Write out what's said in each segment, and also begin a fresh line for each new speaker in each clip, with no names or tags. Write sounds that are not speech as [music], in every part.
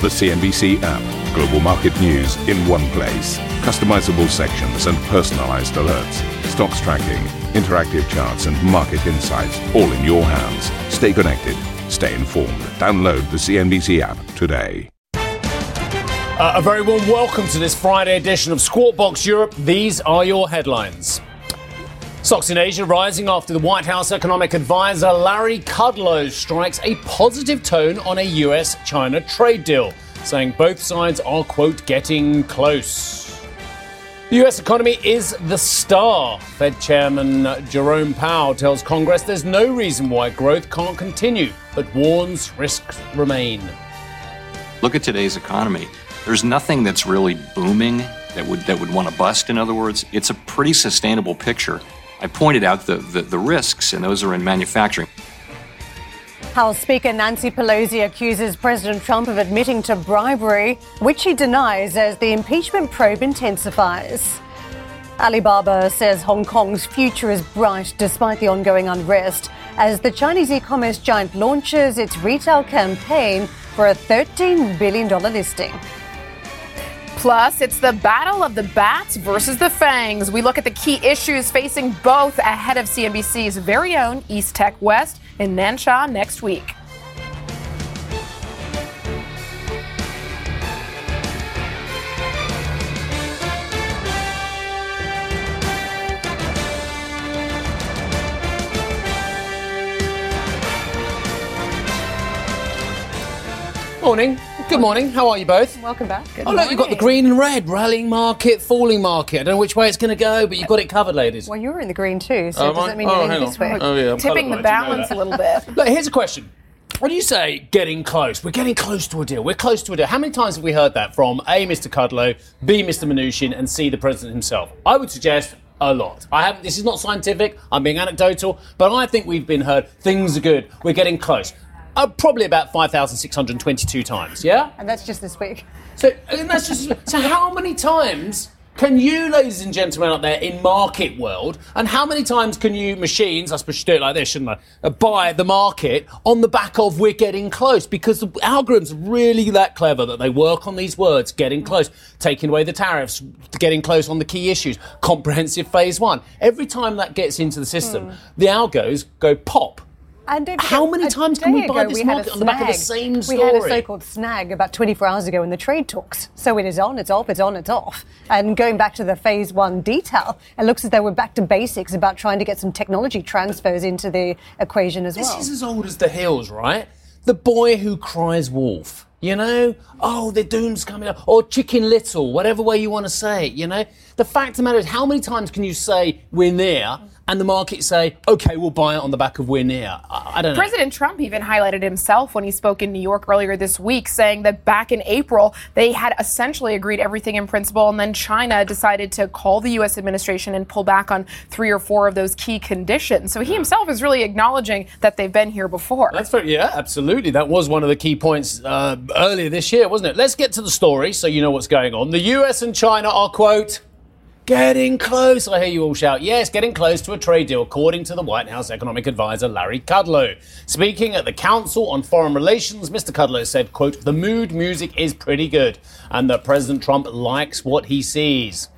The CNBC app. Global market news in one place. Customizable sections and personalized alerts. Stocks tracking, interactive charts, and market insights all in your hands. Stay connected. Stay informed. Download the CNBC app today.
Uh, a very warm welcome to this Friday edition of Squawk Box Europe. These are your headlines. Stocks in Asia rising after the White House economic advisor Larry Kudlow strikes a positive tone on a US China trade deal, saying both sides are, quote, getting close. The US economy is the star. Fed Chairman Jerome Powell tells Congress there's no reason why growth can't continue, but warns risks remain.
Look at today's economy. There's nothing that's really booming that would that would want to bust. In other words, it's a pretty sustainable picture. I pointed out the, the, the risks, and those are in manufacturing.
House Speaker Nancy Pelosi accuses President Trump of admitting to bribery, which he denies as the impeachment probe intensifies. Alibaba says Hong Kong's future is bright despite the ongoing unrest as the Chinese e commerce giant launches its retail campaign for a $13 billion listing.
Plus, it's the battle of the bats versus the fangs. We look at the key issues facing both ahead of CNBC's very own East Tech West in Nansha next week.
Morning. Good morning. How are you both?
Welcome back. Good
oh, look, you've got the green and red rallying market, falling market. I don't know which way it's going to go, but you've got it covered, ladies.
Well, you're in the green too, so
Oh,
does
am I?
that mean
Oh,
you're
hang
leaning this
on.
way?
Oh, yeah, I'm
Tipping
colourblind,
the
you know
balance
that.
a little bit. [laughs]
Look, here's a question. When do you say getting close, we're getting close to a deal. We're close to a deal. How many times have we heard that from A, Mr. Kudlow, B, Mr. Mnuchin, and C, the president himself? I would suggest a lot. I haven't. This is not scientific. I'm being anecdotal, but I think we've been heard. Things are good. We're getting close. Uh, probably about 5,622 times. Yeah.
And that's just this week.
So and that's just. so how many times can you, ladies and gentlemen, out there in market world, and how many times can you machines? I suppose you should do it like this, shouldn't I? Uh, buy the market on the back of we're getting close because the algorithms are really that clever that they work on these words, getting close, taking away the tariffs, getting close on the key issues, comprehensive phase one. Every time that gets into the system, the algos go pop.
And
How many times can we buy this
we
market on the back of the same
We had a so-called snag about 24 hours ago in the trade talks. So it is on, it's off, it's on, it's off. And going back to the phase one detail, it looks as though we're back to basics about trying to get some technology transfers into the equation as
This
well.
This is as old as the hills, right? The boy who cries wolf. You know? Oh, the doom's coming up. Or chicken little, whatever way you want to say it, you know? The fact of the matter is, how many times can you say we're near and the market say, okay, we'll buy it on the back of we're near? I, I don't know.
President Trump even highlighted himself when he spoke in New York earlier this week, saying that back in April, they had essentially agreed everything in principle, and then China decided to call the U.S. administration and pull back on three or four of those key conditions. So he himself is really acknowledging that they've been here before.
That's very, yeah, absolutely. That was one of the key points uh, earlier this year, wasn't it? Let's get to the story so you know what's going on. The US and China are, quote, getting close. I hear you all shout, yes, getting close to a trade deal, according to the White House economic advisor Larry Kudlow. Speaking at the Council on Foreign Relations, Mr. Kudlow said, quote, the mood music is pretty good and that President Trump likes what he sees.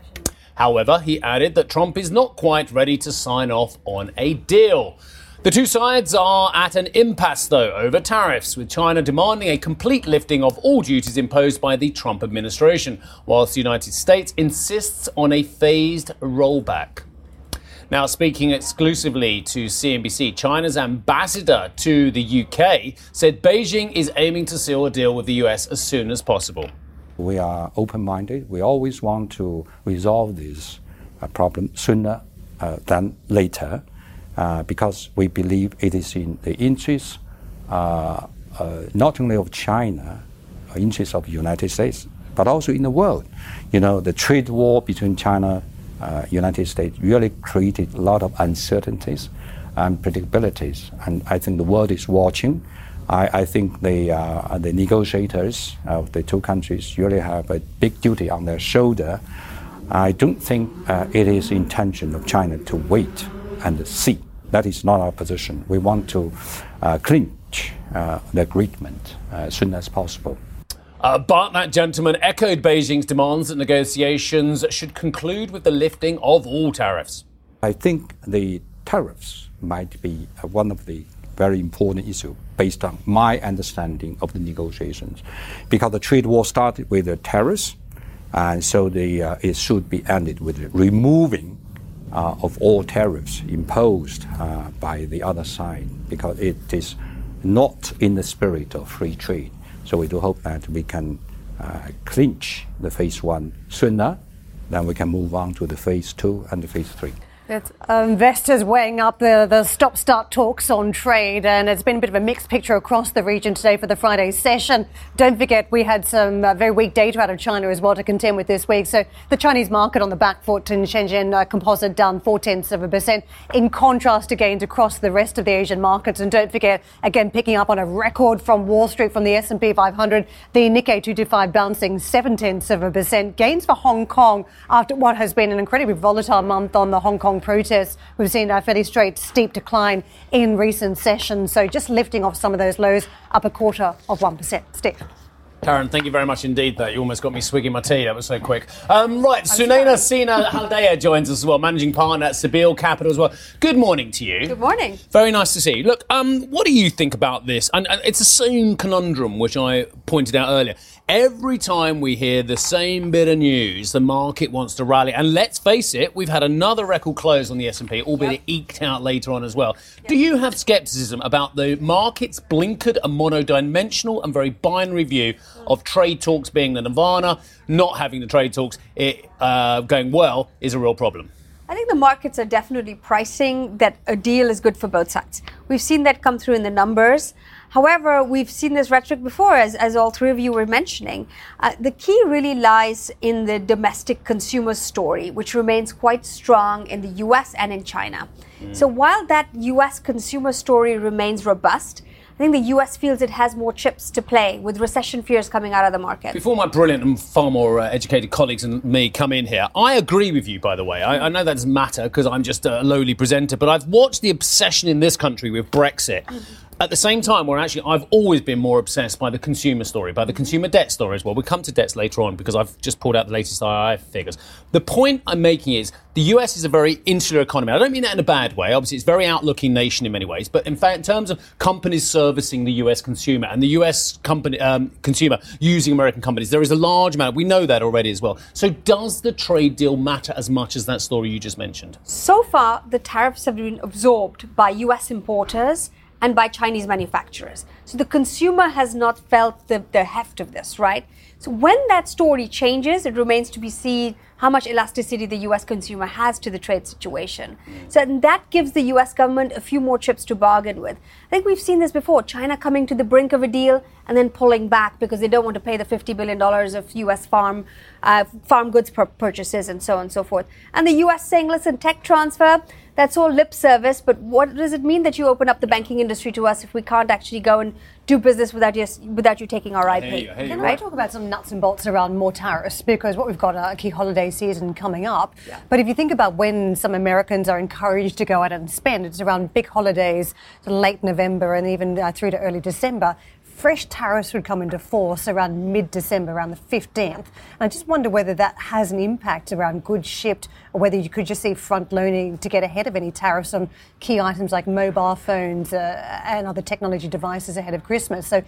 However, he added that Trump is not quite ready to sign off on a deal. The two sides are at an impasse, though, over tariffs, with China demanding a complete lifting of all duties imposed by the Trump administration, whilst the United States insists on a phased rollback. Now, speaking exclusively to CNBC, China's ambassador to the UK said Beijing is aiming to seal a deal with the US as soon as possible.
We are open minded. We always want to resolve this uh, problem sooner uh, than later because we believe it is in the interest uh, uh, not only of China, uh, interest of the United States, but also in the world. You know, the trade war between China uh, United States really created a lot of uncertainties and predictabilities, and I think the world is watching. I, I think the, uh, the negotiators of the two countries really have a big duty on their shoulder. I don't think uh, it is intention of China to wait and see. That is not our position. We want to uh, clinch uh, the agreement uh, as soon as possible.
Uh, but that gentleman echoed Beijing's demands that negotiations should conclude with the lifting of all tariffs.
I think the tariffs might be one of the very important issues based on my understanding of the negotiations. Because the trade war started with the tariffs, and so the, uh, it should be ended with removing uh, of all tariffs imposed uh, by the other side, because it is not in the spirit of free trade. So we do hope that we can uh, clinch the phase one sooner, then we can move on to the phase two and the phase three.
Uh, investors weighing up the, the stop start talks on trade, and it's been a bit of a mixed picture across the region today for the Friday session. Don't forget, we had some uh, very weak data out of China as well to contend with this week. So the Chinese market on the back foot in Shenzhen uh, composite down four tenths of a percent, in contrast to gains across the rest of the Asian markets. And don't forget, again, picking up on a record from Wall Street from the S&P 500, the Nikkei 225 bouncing seven tenths of a percent. Gains for Hong Kong after what has been an incredibly volatile month on the Hong Kong protests. We've seen a fairly straight, steep decline in recent sessions. So just lifting off some of those lows, up a quarter of 1%. Steve.
Karen, thank you very much indeed. That you almost got me swigging my tea. That was so quick. Um, right, Sunaina Sinha Haldea joins us as well, managing partner at Cebile Capital as well. Good morning to you.
Good morning.
Very nice to see you. Look, um, what do you think about this? And, and it's the same conundrum which I pointed out earlier. Every time we hear the same bit of news, the market wants to rally. And let's face it, we've had another record close on the S&P, albeit
Yep.
it eked out later on as well. Do you have skepticism about the market's blinkered and monodimensional and very binary view of trade talks being the nirvana, not having the trade talks it, uh, going well is a real problem?
I think the markets are definitely pricing that a deal is good for both sides. We've seen that come through in the numbers. However, we've seen this rhetoric before, as, as all three of you were mentioning. Uh, the key really lies in the domestic consumer story, which remains quite strong in the US and in China. So while that US consumer story remains robust, I think the US feels it has more chips to play with recession fears coming out of the market.
Before my brilliant and far more uh, educated colleagues and me come in here, I agree with you, by the way. I, I know that doesn't matter because I'm just a lowly presenter, but I've watched the obsession in this country with Brexit. At the same time, where actually I've always been more obsessed by the consumer story, by the consumer debt story as well. We'll come to debts later on because I've just pulled out the latest IIF figures. The point I'm making is the US is a very insular economy. I don't mean that in a bad way. Obviously, it's a very outlooking nation in many ways. But in fact, in terms of companies servicing the US consumer and the US company um, consumer using American companies, there is a large amount. We know that already as well. So, does the trade deal matter as much as that story you just mentioned?
So far, the tariffs have been absorbed by US importers and by Chinese manufacturers. So the consumer has not felt the, the heft of this, right? So when that story changes, it remains to be seen how much elasticity the US consumer has to the trade situation. So that gives the US government a few more chips to bargain with. I think we've seen this before China coming to the brink of a deal and then pulling back because they don't want to pay the $50 billion of US farm, uh, farm goods pur- purchases and so on and so forth. And the US saying, listen, tech transfer, that's all lip service, but what does it mean that you open up the banking industry to us if we can't actually go and do business without you, without you taking our IP?
hear you, I hear.
Can
Right.
we talk about some nuts and bolts around more tariffs? Because what we've got a key holiday season coming up. But if you think about when some Americans are encouraged to go out and spend, it's around big holidays, sort late November and even uh, through to early December. Fresh tariffs would come into force around mid December, around the 15th. And I just wonder whether that has an impact around goods shipped or whether you could just see front loading to get ahead of any tariffs on key items like mobile phones uh, and other technology devices ahead of Christmas. So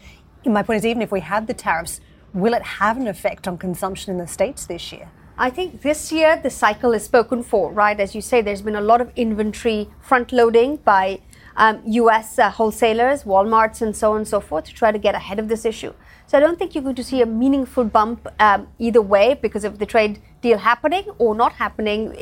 my point is, even if we had the tariffs, will it have an effect on consumption in the States this year?
I think this year the cycle is spoken for, right? As you say, there's been a lot of inventory front loading by um, US uh, wholesalers, Walmarts, and so on and so forth to try to get ahead of this issue. So I don't think you're going to see a meaningful bump um, either way because of the trade deal happening or not happening,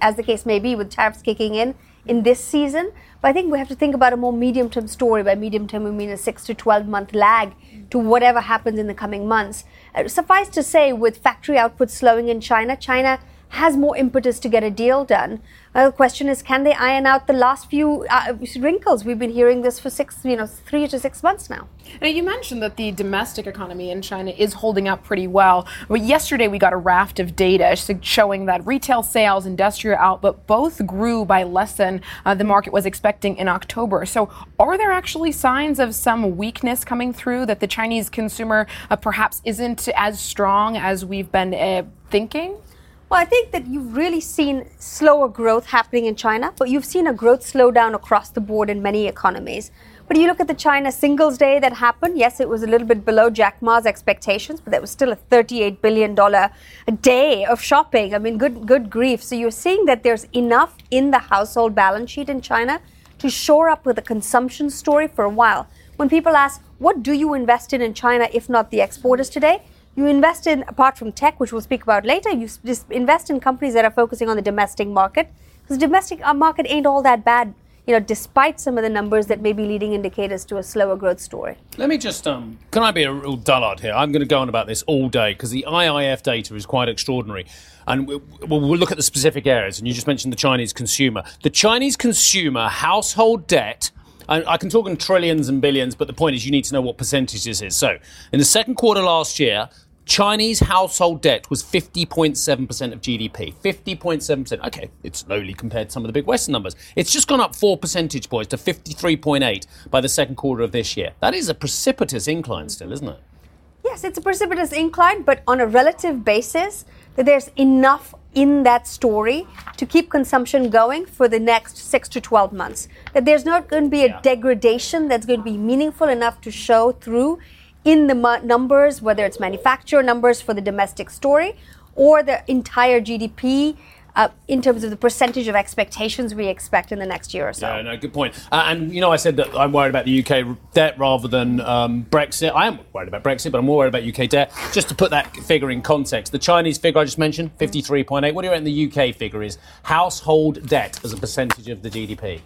as the case may be, with tariffs kicking in in this season. But I think we have to think about a more medium term story. By medium term, we mean a six to 12 month lag to whatever happens in the coming months. Uh, suffice to say, with factory output slowing in China, China has more impetus to get a deal done. Well, the question is, can they iron out the last few uh, wrinkles? We've been hearing this for six, you know, three to six months now.
Now, you mentioned that the domestic economy in China is holding up pretty well. But yesterday, we got a raft of data showing that retail sales, industrial output both grew by less than uh, the market was expecting in October. So, are there actually signs of some weakness coming through that the Chinese consumer uh, perhaps isn't as strong as we've been uh, thinking?
Well, I think that you've really seen slower growth happening in China, but you've seen a growth slowdown across the board in many economies. But you look at the China Singles Day that happened. Yes, it was a little bit below Jack Ma's expectations, but that was still a $38 billion day of shopping. I mean, good, good grief. So you're seeing that there's enough in the household balance sheet in China to shore up with a consumption story for a while. When people ask, what do you invest in in China if not the exporters today? You invest in, apart from tech, which we'll speak about later, you just invest in companies that are focusing on the domestic market. Because the domestic uh, market ain't all that bad you know, despite some of the numbers that may be leading indicators to a slower growth story.
Let me just, um, can I be a real dullard here? I'm going to go on about this all day because the IIF data is quite extraordinary. And we'll, we'll look at the specific areas. And you just mentioned the Chinese consumer. The Chinese consumer household debt. I, can talk in trillions and billions, but the point is you need to know what percentage this is. So, in the second quarter last year, Chinese household debt was 50.7% of GDP. 50.7%. Okay, it's lowly compared to some of the big Western numbers. It's just gone up four percentage points to 53.8 by the second quarter of this year. That is a precipitous incline still, isn't it?
Yes, it's a precipitous incline, but on a relative basis, there's enough in that story to keep consumption going for the next six to 12 months. That there's not going to be a yeah. degradation that's going to be meaningful enough to show through in the numbers, whether it's manufacturer numbers for the domestic story or the entire GDP. Uh, in terms of the percentage of expectations we expect in the next year or so.
Yeah, no, good point. Uh, and you know, I said that I'm worried about the UK debt rather than um, Brexit. I am worried about Brexit, but I'm more worried about UK debt. Just to put that figure in context, the Chinese figure I just mentioned, 53.8. What do you reckon the UK figure is? Household debt as a percentage of the GDP.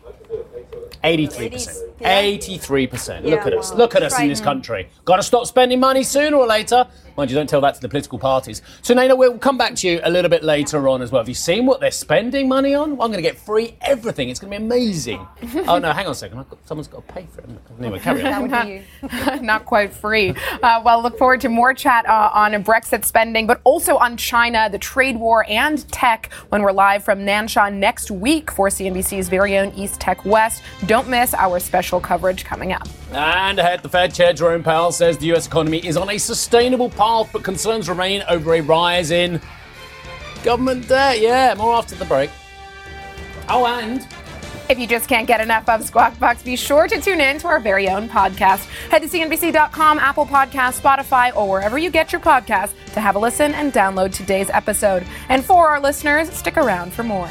83%. Yeah. 83%. Look at us. Look at us in this country. Got to stop spending money sooner or later. Mind you, don't tell that to the political parties. So, Naina, we'll come back to you a little bit later on as well. Have you seen what they're spending money on? Well, I'm going to get free everything. It's going to be amazing. [laughs] oh, no, hang on a second. Got, someone's got to pay for it. Anyway, carry on.
That would be Not quite free. Uh, well, look forward to more chat uh, on Brexit spending, but also on China, the trade war, and tech when we're live from Nansha next week for CNBC's very own East Tech West. Don't miss our special coverage coming up.
And ahead, the Fed Chair Jerome Powell says the U.S. economy is on a sustainable path but concerns remain over a rise in government debt. Yeah, more after the break. Oh, and
if you just can't get enough of Squawk Box, be sure to tune in to our very own podcast. Head to CNBC.com, Apple Podcast, Spotify, or wherever you get your podcast to have a listen and download today's episode. And for our listeners, stick around for more.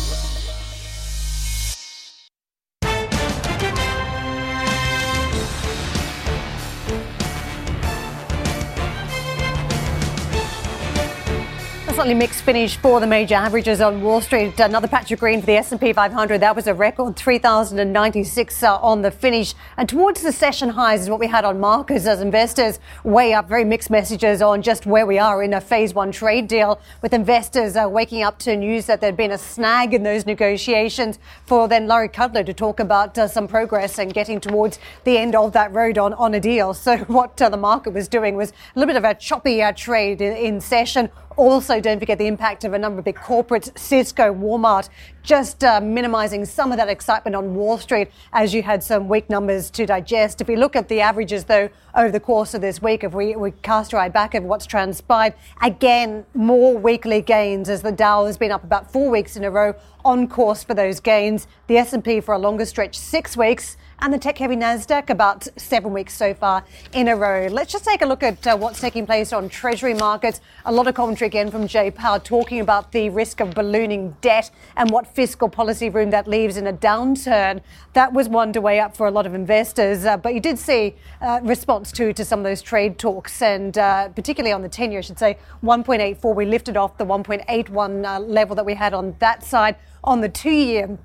Slightly mixed finish for the major averages on Wall Street. Another patch of green for the S&P 500. That was a record 3,096 uh, on the finish. And towards the session highs is what we had on markets as investors weigh up. Very mixed messages on just where we are in a phase one trade deal with investors uh, waking up to news that there'd been a snag in those negotiations for then Larry Kudlow to talk about uh, some progress and getting towards the end of that road on, on a deal. [laughs] So what uh, the market was doing was a little bit of a choppy uh, trade in, in session also, don't forget the impact of a number of big corporates, Cisco, Walmart, just uh, minimizing some of that excitement on Wall Street as you had some weak numbers to digest. If we look at the averages, though, over the course of this week, if we, we cast our eye back over what's transpired, again, more weekly gains as the Dow has been up about four weeks in a row on course for those gains. The S&P for a longer stretch, six weeks and the tech heavy NASDAQ about seven weeks so far in a row. Let's just take a look at uh, what's taking place on Treasury markets. A lot of commentary again from Jay Powell talking about the risk of ballooning debt and what fiscal policy room that leaves in a downturn. That was one to weigh up for a lot of investors, uh, but you did see uh, response to, to some of those trade talks, and uh, particularly on the 10 year, I should say, 1.84. We lifted off the 1.81 uh, level that we had on that side. On the two year,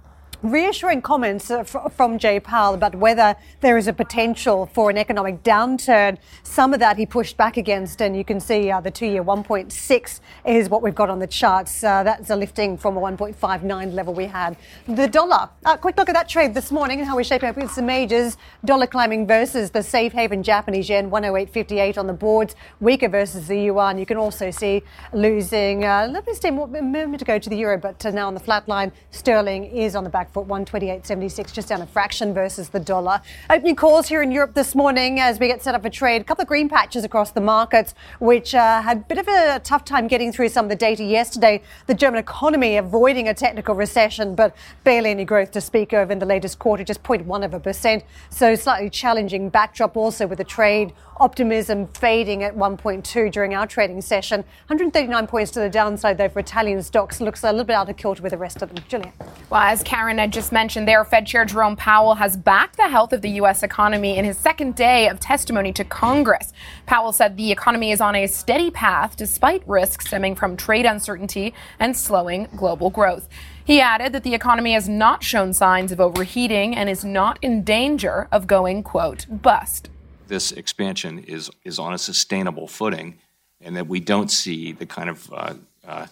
reassuring comments uh, from Jay Powell about whether there is a potential for an economic downturn. Some of that he pushed back against, and you can see uh, the two-year 1.6 is what we've got on the charts. Uh, that's a lifting from a 1.59 level we had. The dollar. Uh, quick look at that trade this morning and how we're shaping up with some majors. Dollar climbing versus the safe haven Japanese yen 108.58 on the boards. Weaker versus the yuan. You can also see losing a little bit of a moment ago to the euro, but now on the flat line, sterling is on the back back foot, 128.76, just down a fraction versus the dollar. Opening calls here in Europe this morning as we get set up for trade. A couple of green patches across the markets, which uh, had a bit of a tough time getting through some of the data yesterday. The German economy avoiding a technical recession, but barely any growth to speak of in the latest quarter, just 0.1 of a percent. So slightly challenging backdrop also with the trade optimism fading at 1.2 during our trading session. 139 points to the downside, though, for Italian stocks. Looks a little bit out of kilter with the rest of them. Julia.
Well, as Karen had just mentioned there, Fed Chair Jerome Powell has backed the health of the U.S. economy in his second day of testimony to Congress. Powell said the economy is on a steady path despite risks stemming from trade uncertainty and slowing global growth. He added that the economy has not shown signs of overheating and is not in danger of going, quote, bust
this expansion is is on a sustainable footing, and that we don't see the kind of uh, uh,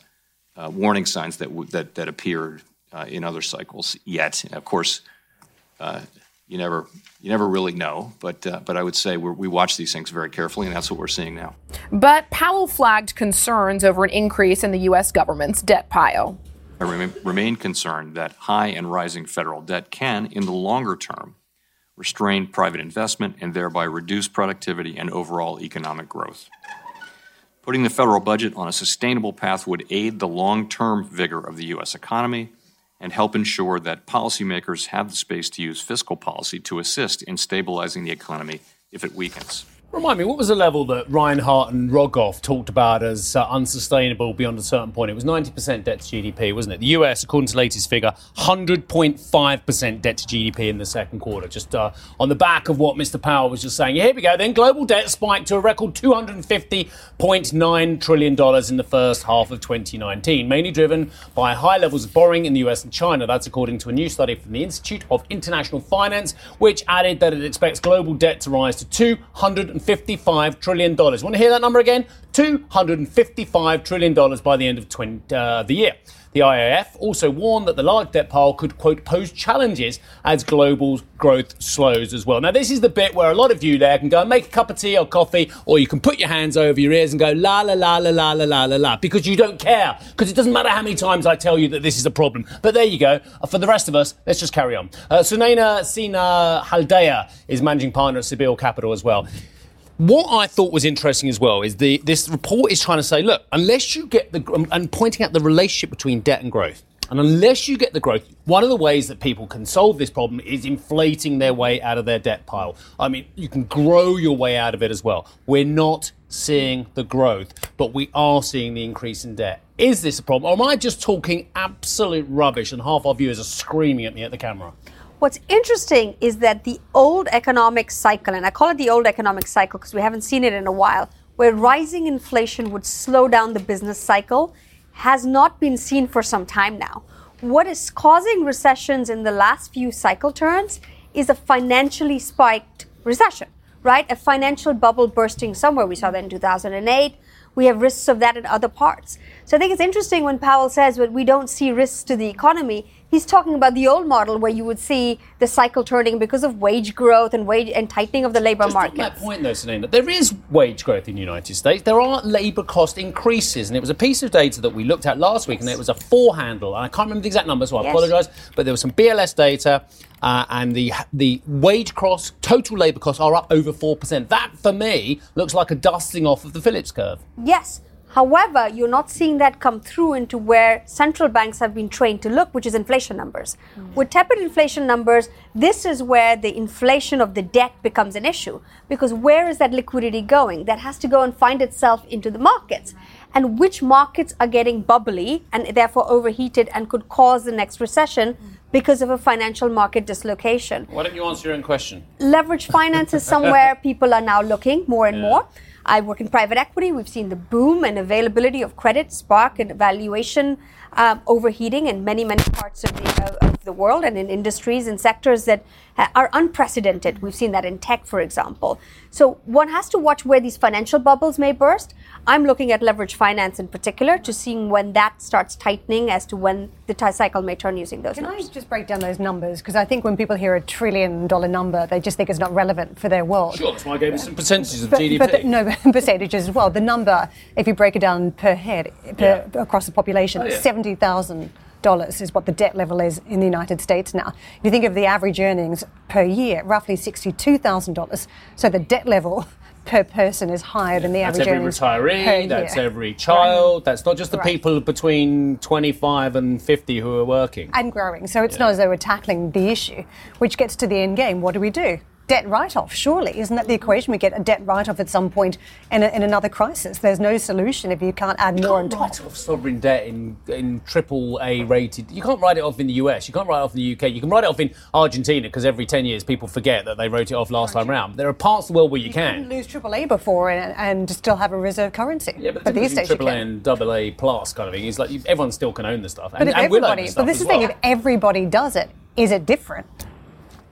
uh, warning signs that w- that that appeared uh, in other cycles yet. Of course, uh, you never you never really know, but uh, but I would say we watch these things very carefully, and that's what we're seeing now.
But Powell flagged concerns over an increase in the U.S. government's debt pile.
I remain, remain concerned that high and rising federal debt can, in the longer term, restrain private investment, and thereby reduce productivity and overall economic growth. Putting the federal budget on a sustainable path would aid the long term vigor of the U.S. economy and help ensure that policymakers have the space to use fiscal policy to assist in stabilizing the economy if it weakens.
Remind me, what was the level that Reinhart and Rogoff talked about as uh, unsustainable beyond a certain point? It was 90% debt to GDP, wasn't it? The US, according to latest figure, 100.5% debt to GDP in the second quarter. Just uh, on the back of what Mr. Powell was just saying. Here we go. Then global debt spiked to a record $250.9 trillion in the first half of 2019, mainly driven by high levels of borrowing in the US and China. That's according to a new study from the Institute of International Finance, which added that it expects global debt to rise to 200 $255 trillion. Want to hear that number again? $255 trillion by the end of 20, uh, the year. The IIF also warned that the large debt pile could, quote, pose challenges as global growth slows as well. Now, this is the bit where a lot of you there can go and make a cup of tea or coffee, or you can put your hands over your ears and go, la, la, la, la, la, la, la, la, la, because you don't care. Because it doesn't matter how many times I tell you that this is a problem. But there you go. Uh, for the rest of us, let's just carry on. Uh, Sunaina Sinha Haldea is managing partner at Cebile Capital as well. What I thought was interesting as well is the this report is trying to say, look, unless you get the and pointing out the relationship between debt and growth, and unless you get the growth, one of the ways that people can solve this problem is inflating their way out of their debt pile. I mean, you can grow your way out of it as well. We're not seeing the growth, but we are seeing the increase in debt. Is this a problem, or am I just talking absolute rubbish and half our viewers are screaming at me at the camera?
What's interesting is that the old economic cycle, and I call it the old economic cycle because we haven't seen it in a while, where rising inflation would slow down the business cycle, has not been seen for some time now. What is causing recessions in the last few cycle turns is a financially spiked recession, right? A financial bubble bursting somewhere. We saw that in 2008. We have risks of that in other parts. So I think it's interesting when Powell says that we don't see risks to the economy he's talking about the old model where you would see the cycle turning because of wage growth and wage and tightening of the labor
Just
market.
that point, though, Sunaina, there is wage growth in the United States. There are labour cost increases, and it was a piece of data that we looked at last week, and it was a four handle. And I can't remember the exact number, so I yes. apologise. But there was some BLS data. Uh, and the the wage costs, total labour costs, are up over four percent. That, for me, looks like a dusting off of the Phillips curve.
Yes, However, you're not seeing that come through into where central banks have been trained to look, which is inflation numbers. Mm. With tepid inflation numbers, this is where the inflation of the debt becomes an issue. Because where is that liquidity going? That has to go and find itself into the markets. And which markets are getting bubbly and therefore overheated and could cause the next recession because of a financial market dislocation.
Why don't you answer your own question?
Leverage finance is somewhere [laughs] people are now looking more and yeah. more. I work in private equity. We've seen the boom and availability of credit spark and valuation um, overheating in many, many parts of the, of the world and in industries and sectors that are unprecedented. We've seen that in tech, for example. So one has to watch where these financial bubbles may burst. I'm looking at leverage finance in particular to seeing when that starts tightening as to when the t- cycle may turn using those
Can
numbers.
I just break down those numbers? Because I think when people hear a trillion dollar number, they just think it's not relevant for their world.
Sure, that's why I gave you some percentages of but, GDP. But
the, no, [laughs] percentages as well. The number, if you break it down per head, per, yeah. across the population, oh, yeah. 70,000 dollars is what the debt level is in the United States now. If you think of the average earnings per year, roughly $62,000. So the debt level per person is higher yeah, than the average.
That's every retiree, that's every child, right. that's not just the right. people between 25 and 50 who are working.
And growing. So it's yeah. not as though we're tackling the issue, which gets to the end game. What do we do? Debt write-off. Surely, isn't that the equation? We get a debt write-off at some point in, a, in another crisis. There's no solution if you can't add
you
more
can't
on
write off sovereign debt in in triple A rated. You can't write it off in the US. You can't write it off in the UK. You can write it off in Argentina because every ten years people forget that they wrote it off last time round. There are parts of the world where you,
you
can
lose triple A before and, and, still have a reserve currency.
Yeah, but, but these days triple A and double A plus kind of thing is like everyone still can own the stuff.
But and, if
and
everybody,
but
this is
the well.
thing: if everybody does it, is it different?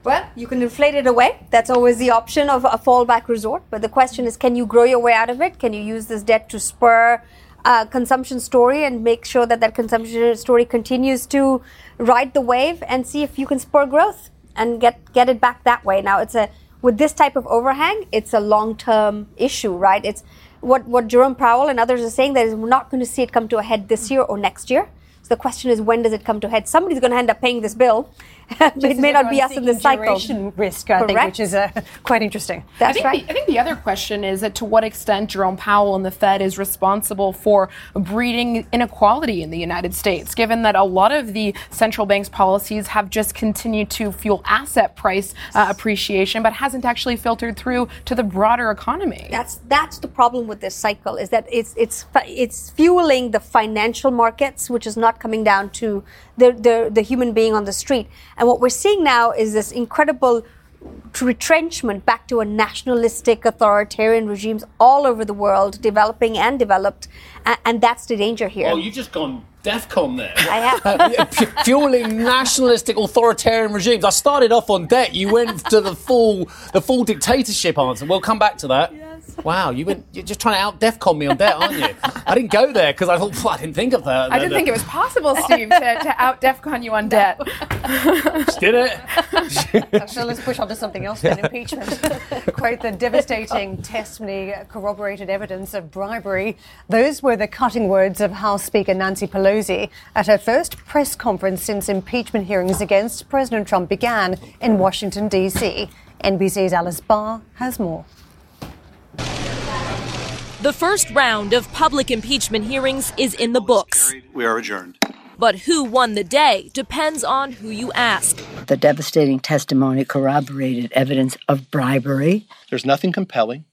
Well, you can inflate it away. That's always the option of a fallback resort. But the question is, can you grow your way out of it? Can you use this debt to spur a consumption story and make sure that that consumption story continues to ride the wave and see if you can spur growth and get get it back that way? Now, it's a with this type of overhang, it's a long-term issue, right? It's what what Jerome Powell and others are saying that is we're not going to see it come to a head this year or next year. So the question is, when does it come to head? Somebody's going to end up paying this bill. [laughs] it may not be us in the cycle.
risk, I Correct. think, which is uh, [laughs] quite interesting.
That's
I
right.
The, I think the other question is that to what extent Jerome Powell and the Fed is responsible for breeding inequality in the United States, given that a lot of the central bank's policies have just continued to fuel asset price uh, appreciation, but hasn't actually filtered through to the broader economy.
That's that's the problem with this cycle is that it's it's it's fueling the financial markets, which is not not coming down to the, the, the human being on the street. And what we're seeing now is this incredible retrenchment back to a nationalistic authoritarian regimes all over the world, developing and developed, and, and that's the danger here.
Oh, you've just gone DEFCON there.
I have. [laughs]
Fueling nationalistic authoritarian regimes. I started off on debt. You went to the full the full dictatorship answer. We'll come back to that.
Yes.
Wow, you went, you're just trying to out DEFCON me on debt, aren't you? I didn't go there because I thought, well, I didn't think of that.
I didn't think it was possible, Steve, to, to out DEFCON you on debt.
Just did
it. [laughs] so let's push on to something else then impeachment. [laughs] Quote the devastating testimony corroborated evidence of bribery. Those were the cutting words of House Speaker Nancy Pelosi at her first press conference since impeachment hearings against President Trump began in Washington, D.C. NBC's Alice Barr has more.
The first round of public impeachment hearings is in the books.
We are adjourned.
But who won the day depends on who you ask.
The devastating testimony corroborated evidence of bribery.
There's nothing compelling.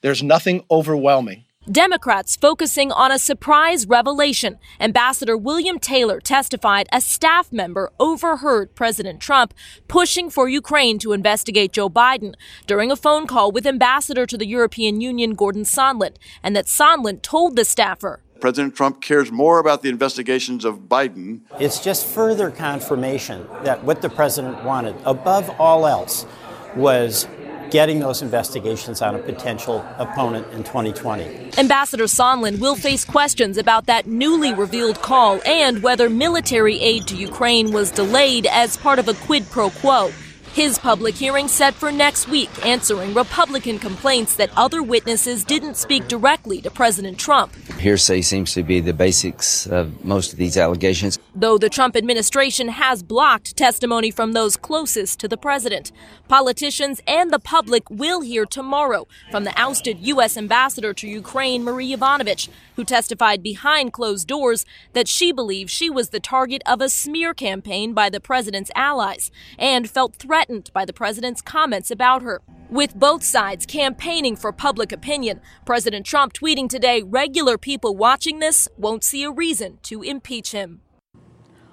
There's nothing overwhelming.
Democrats focusing on a surprise revelation. Ambassador William Taylor testified a staff member overheard President Trump pushing for Ukraine to investigate Joe Biden during a phone call with Ambassador to the European Union Gordon Sondland, and that Sondland told the staffer
President Trump cares more about the investigations of Biden.
It's just further confirmation that what the president wanted, above all else, was getting those investigations on a potential opponent in 2020.
Ambassador Sondland will face questions about that newly revealed call and whether military aid to Ukraine was delayed as part of a quid pro quo. His public hearing set for next week, answering Republican complaints that other witnesses didn't speak directly to President Trump.
Hearsay seems to be the basics of most of these allegations.
though the Trump administration has blocked testimony from those closest to the president. Politicians and the public will hear tomorrow from the ousted U.S. ambassador to Ukraine, Marie Yovanovitch, who testified behind closed doors that she believes she was the target of a smear campaign by the president's allies and felt threatened by the president's comments about her. With both sides campaigning for public opinion, President Trump tweeting today regular people watching this won't see a reason to impeach him.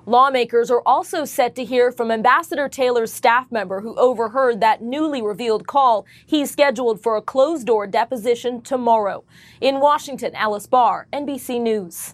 Lawmakers are also set to hear from Ambassador Taylor's staff member who overheard that newly revealed call. He's scheduled for a closed door deposition tomorrow. In Washington, Alice Barr, NBC News.